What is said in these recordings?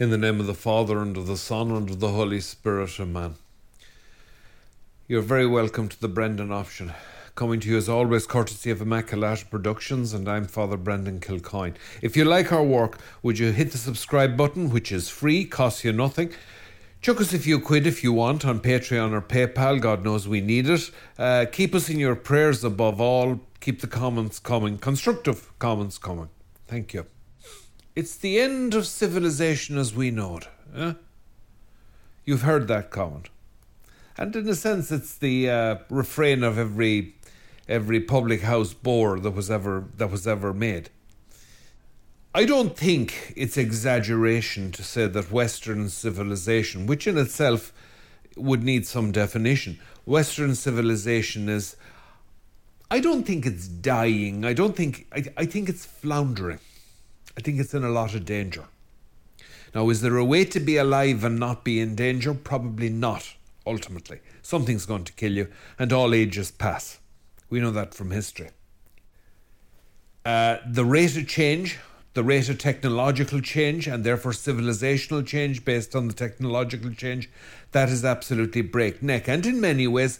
In the name of the Father, and of the Son, and of the Holy Spirit, Amen. You're very welcome to the Brendan Option. Coming to you as always, courtesy of Immaculata Productions, and I'm Father Brendan Kilcoyne. If you like our work, would you hit the subscribe button, which is free, costs you nothing? Chuck us a few quid if you want on Patreon or PayPal. God knows we need it. Uh, keep us in your prayers above all. Keep the comments coming, constructive comments coming. Thank you. It's the end of civilization as we know it. Eh? You've heard that comment. And in a sense, it's the uh, refrain of every every public house bore that was ever that was ever made. I don't think it's exaggeration to say that Western civilization, which in itself would need some definition, Western civilization is. I don't think it's dying. I don't think. I, I think it's floundering. I think it's in a lot of danger. Now, is there a way to be alive and not be in danger? Probably not, ultimately. Something's going to kill you, and all ages pass. We know that from history. Uh, the rate of change, the rate of technological change, and therefore civilizational change based on the technological change, that is absolutely breakneck. And in many ways,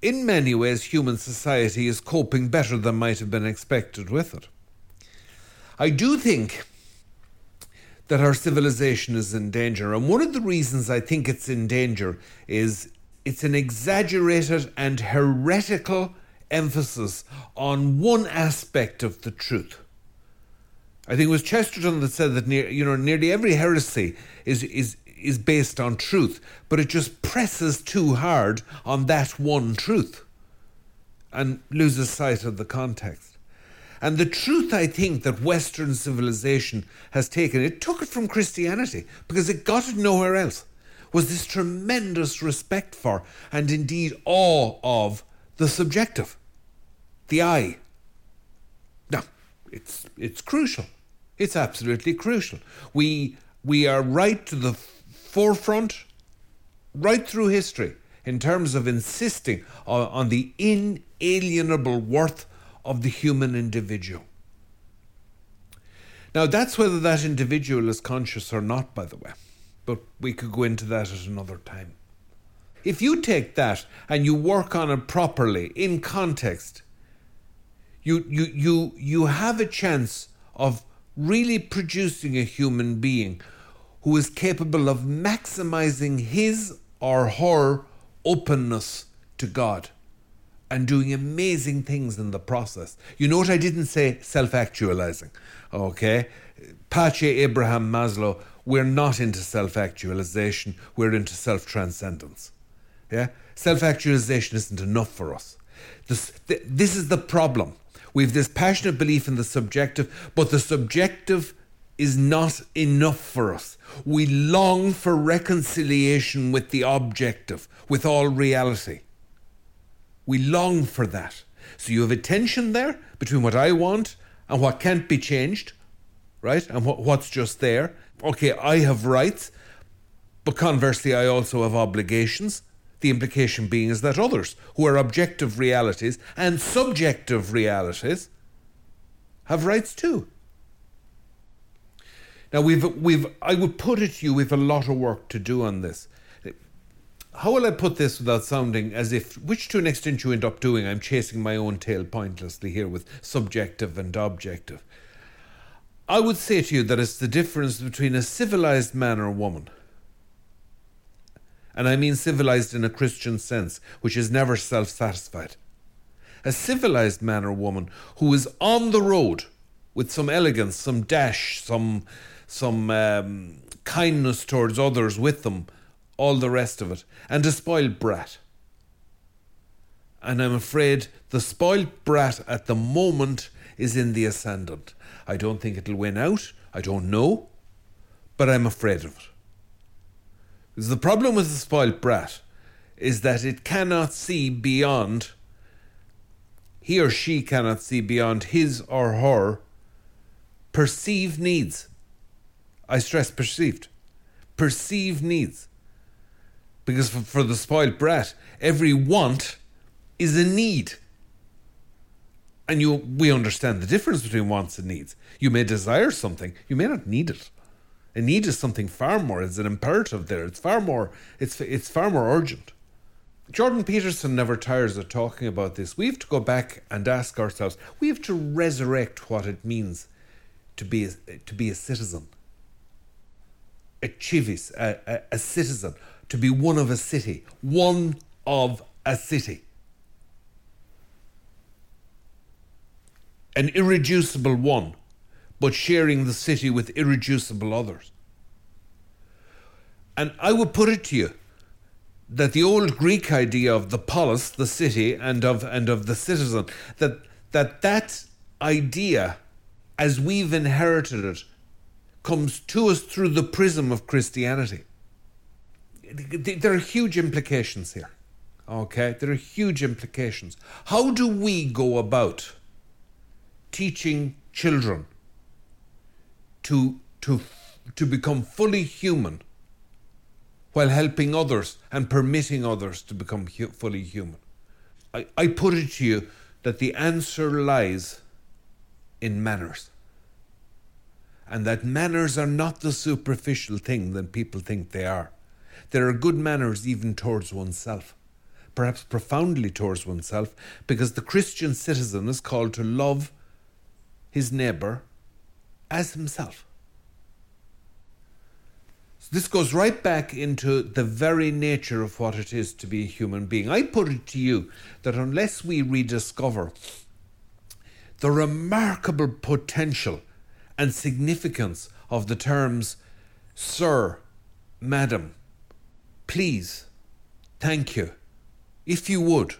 in many ways, human society is coping better than might have been expected with it. I do think that our civilization is in danger. And one of the reasons I think it's in danger is it's an exaggerated and heretical emphasis on one aspect of the truth. I think it was Chesterton that said that near, you know nearly every heresy is is is based on truth, but it just presses too hard on that one truth and loses sight of the context. And the truth I think that Western civilization has taken, it took it from Christianity because it got it nowhere else, was this tremendous respect for and indeed awe of the subjective, the I. Now, it's, it's crucial. It's absolutely crucial. We, we are right to the forefront, right through history, in terms of insisting on, on the inalienable worth of the human individual. Now, that's whether that individual is conscious or not, by the way, but we could go into that at another time. If you take that and you work on it properly in context, you, you, you, you have a chance of really producing a human being who is capable of maximizing his or her openness to God and doing amazing things in the process. You know what I didn't say? Self actualizing. Okay? Pace Abraham Maslow, we're not into self actualization, we're into self transcendence. Yeah? Self actualization isn't enough for us. This, th- this is the problem. We have this passionate belief in the subjective, but the subjective is not enough for us. We long for reconciliation with the objective, with all reality. We long for that. So you have a tension there between what I want and what can't be changed, right? And what, what's just there. Okay, I have rights, but conversely, I also have obligations. The implication being is that others, who are objective realities and subjective realities, have rights too. Now we've we've I would put it to you we've a lot of work to do on this how will I put this without sounding as if, which to an extent you end up doing, I'm chasing my own tail pointlessly here with subjective and objective. I would say to you that it's the difference between a civilized man or woman, and I mean civilized in a Christian sense, which is never self satisfied. A civilized man or woman who is on the road with some elegance, some dash, some, some um, kindness towards others with them all the rest of it, and a spoiled brat. And I'm afraid the spoiled brat at the moment is in the ascendant. I don't think it'll win out. I don't know. But I'm afraid of it. Because the problem with the spoiled brat is that it cannot see beyond, he or she cannot see beyond his or her perceived needs. I stress perceived. Perceived needs. Because for, for the spoiled brat, every want is a need. And you, we understand the difference between wants and needs. You may desire something, you may not need it. A need is something far more. It's an imperative there. It's far more. It's it's far more urgent. Jordan Peterson never tires of talking about this. We have to go back and ask ourselves. We have to resurrect what it means to be a, to be a citizen. A civis, a, a, a citizen, to be one of a city, one of a city. An irreducible one but sharing the city with irreducible others. And I would put it to you that the old Greek idea of the polis, the city, and of and of the citizen, that that that idea, as we've inherited it, comes to us through the prism of Christianity. There are huge implications here. Okay, there are huge implications. How do we go about teaching children to, to, to become fully human while helping others and permitting others to become hu- fully human. I, I put it to you that the answer lies in manners. And that manners are not the superficial thing that people think they are. There are good manners even towards oneself, perhaps profoundly towards oneself, because the Christian citizen is called to love his neighbour as himself. So this goes right back into the very nature of what it is to be a human being. I put it to you that unless we rediscover the remarkable potential and significance of the terms sir, madam, please, thank you, if you would,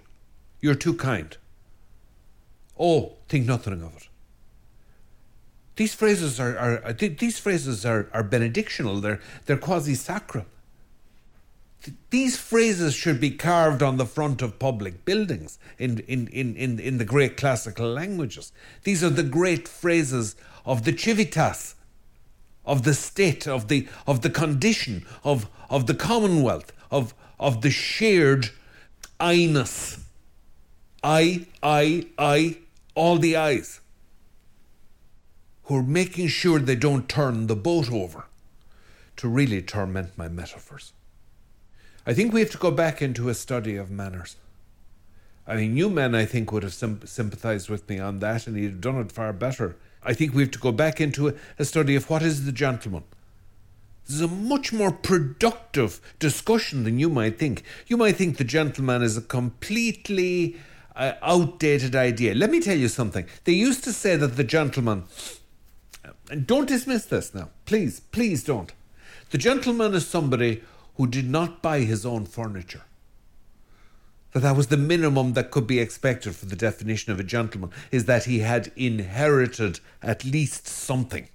you're too kind. Oh, think nothing of it. These phrases are, are these phrases are, are benedictional. They're they're quasi sacral. These phrases should be carved on the front of public buildings in, in, in, in, in the great classical languages. These are the great phrases of the civitas, of the state, of the, of the condition, of, of the commonwealth, of, of the shared I-ness. I, I, I, all the I's who are making sure they don't turn the boat over to really torment my metaphors. I think we have to go back into a study of manners. I mean, Newman, I think, would have sympathized with me on that, and you'd have done it far better. I think we have to go back into a, a study of what is the gentleman. This is a much more productive discussion than you might think. You might think the gentleman is a completely uh, outdated idea. Let me tell you something. They used to say that the gentleman and don't dismiss this now. Please, please don't. The gentleman is somebody who did not buy his own furniture. That that was the minimum that could be expected for the definition of a gentleman, is that he had inherited at least something.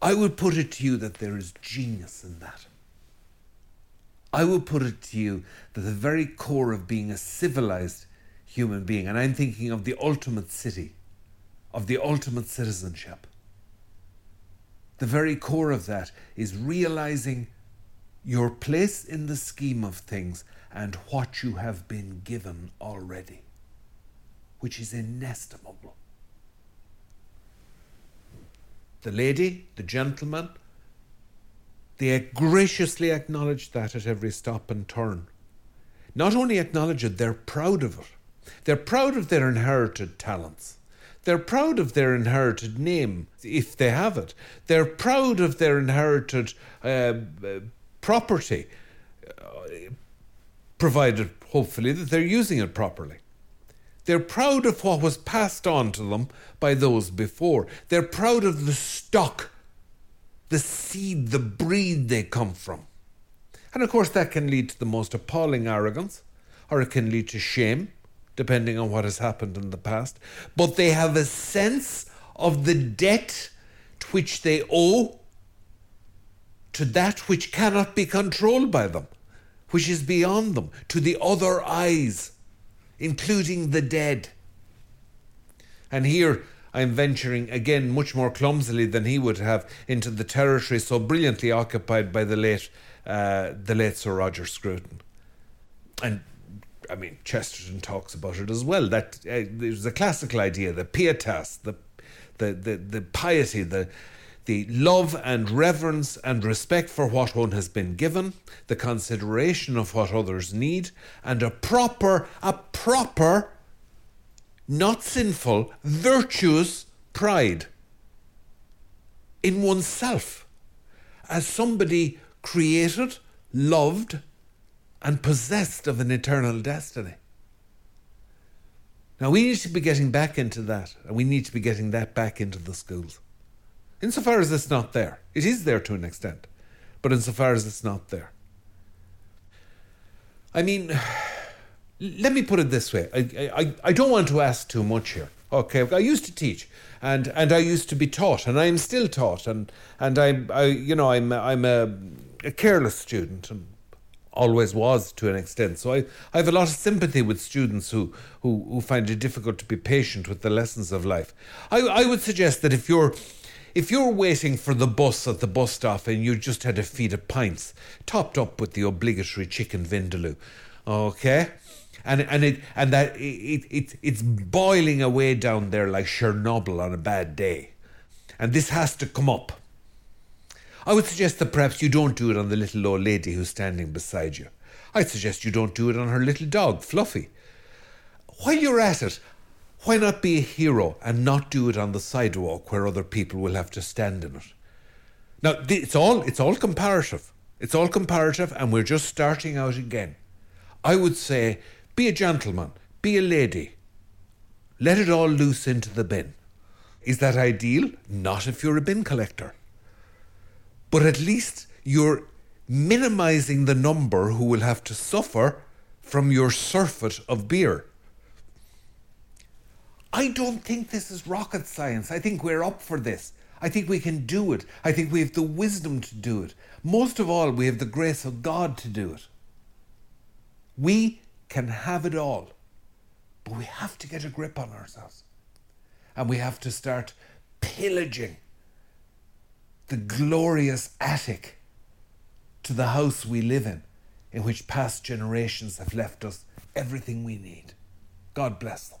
I would put it to you that there is genius in that. I would put it to you that the very core of being a civilized human being, and I'm thinking of the ultimate city, of the ultimate citizenship. The very core of that is realizing your place in the scheme of things and what you have been given already, which is inestimable. The lady, the gentleman, they graciously acknowledge that at every stop and turn. Not only acknowledge it, they're proud of it. They're proud of their inherited talents. They're proud of their inherited name, if they have it. They're proud of their inherited uh, property, uh, provided, hopefully, that they're using it properly. They're proud of what was passed on to them by those before. They're proud of the stock, the seed, the breed they come from. And of course, that can lead to the most appalling arrogance, or it can lead to shame, depending on what has happened in the past, but they have a sense of the debt which they owe to that which cannot be controlled by them, which is beyond them, to the other I's, including the dead. And here I'm venturing again much more clumsily than he would have into the territory so brilliantly occupied by the late, uh, the late Sir Roger Scruton. And I mean, Chesterton talks about it as well. That uh, there's a classical idea, the pietas, the, the, the, the piety, the, the love and reverence and respect for what one has been given, the consideration of what others need, and a proper, a proper, not sinful, virtuous pride in oneself as somebody created, loved, and possessed of an eternal destiny. Now, we need to be getting back into that, and we need to be getting that back into the schools. Insofar as it's not there, it is there to an extent, but insofar as it's not there. I mean, let me put it this way I, I, I don't want to ask too much here. Okay, I used to teach, and, and I used to be taught, and I am still taught, and and I, I you know I'm I'm a, a careless student, and always was to an extent. So I, I have a lot of sympathy with students who, who, who find it difficult to be patient with the lessons of life. I, I would suggest that if you're if you're waiting for the bus at the bus stop and you just had a feed of pints, topped up with the obligatory chicken vindaloo, okay, and and it and that it, it it's boiling away down there like Chernobyl on a bad day, and this has to come up. I would suggest that perhaps you don't do it on the little old lady who's standing beside you. I'd suggest you don't do it on her little dog, Fluffy. While you're at it, why not be a hero and not do it on the sidewalk where other people will have to stand in it? Now, it's all, it's all comparative. It's all comparative, and we're just starting out again. I would say be a gentleman, be a lady. Let it all loose into the bin. Is that ideal? Not if you're a bin collector but at least you're minimizing the number who will have to suffer from your surfeit of beer. I don't think this is rocket science. I think we're up for this. I think we can do it. I think we have the wisdom to do it. Most of all, we have the grace of God to do it. We can have it all, but we have to get a grip on ourselves. And we have to start pillaging the glorious attic to the house we live in, in which past generations have left us everything we need. God bless them.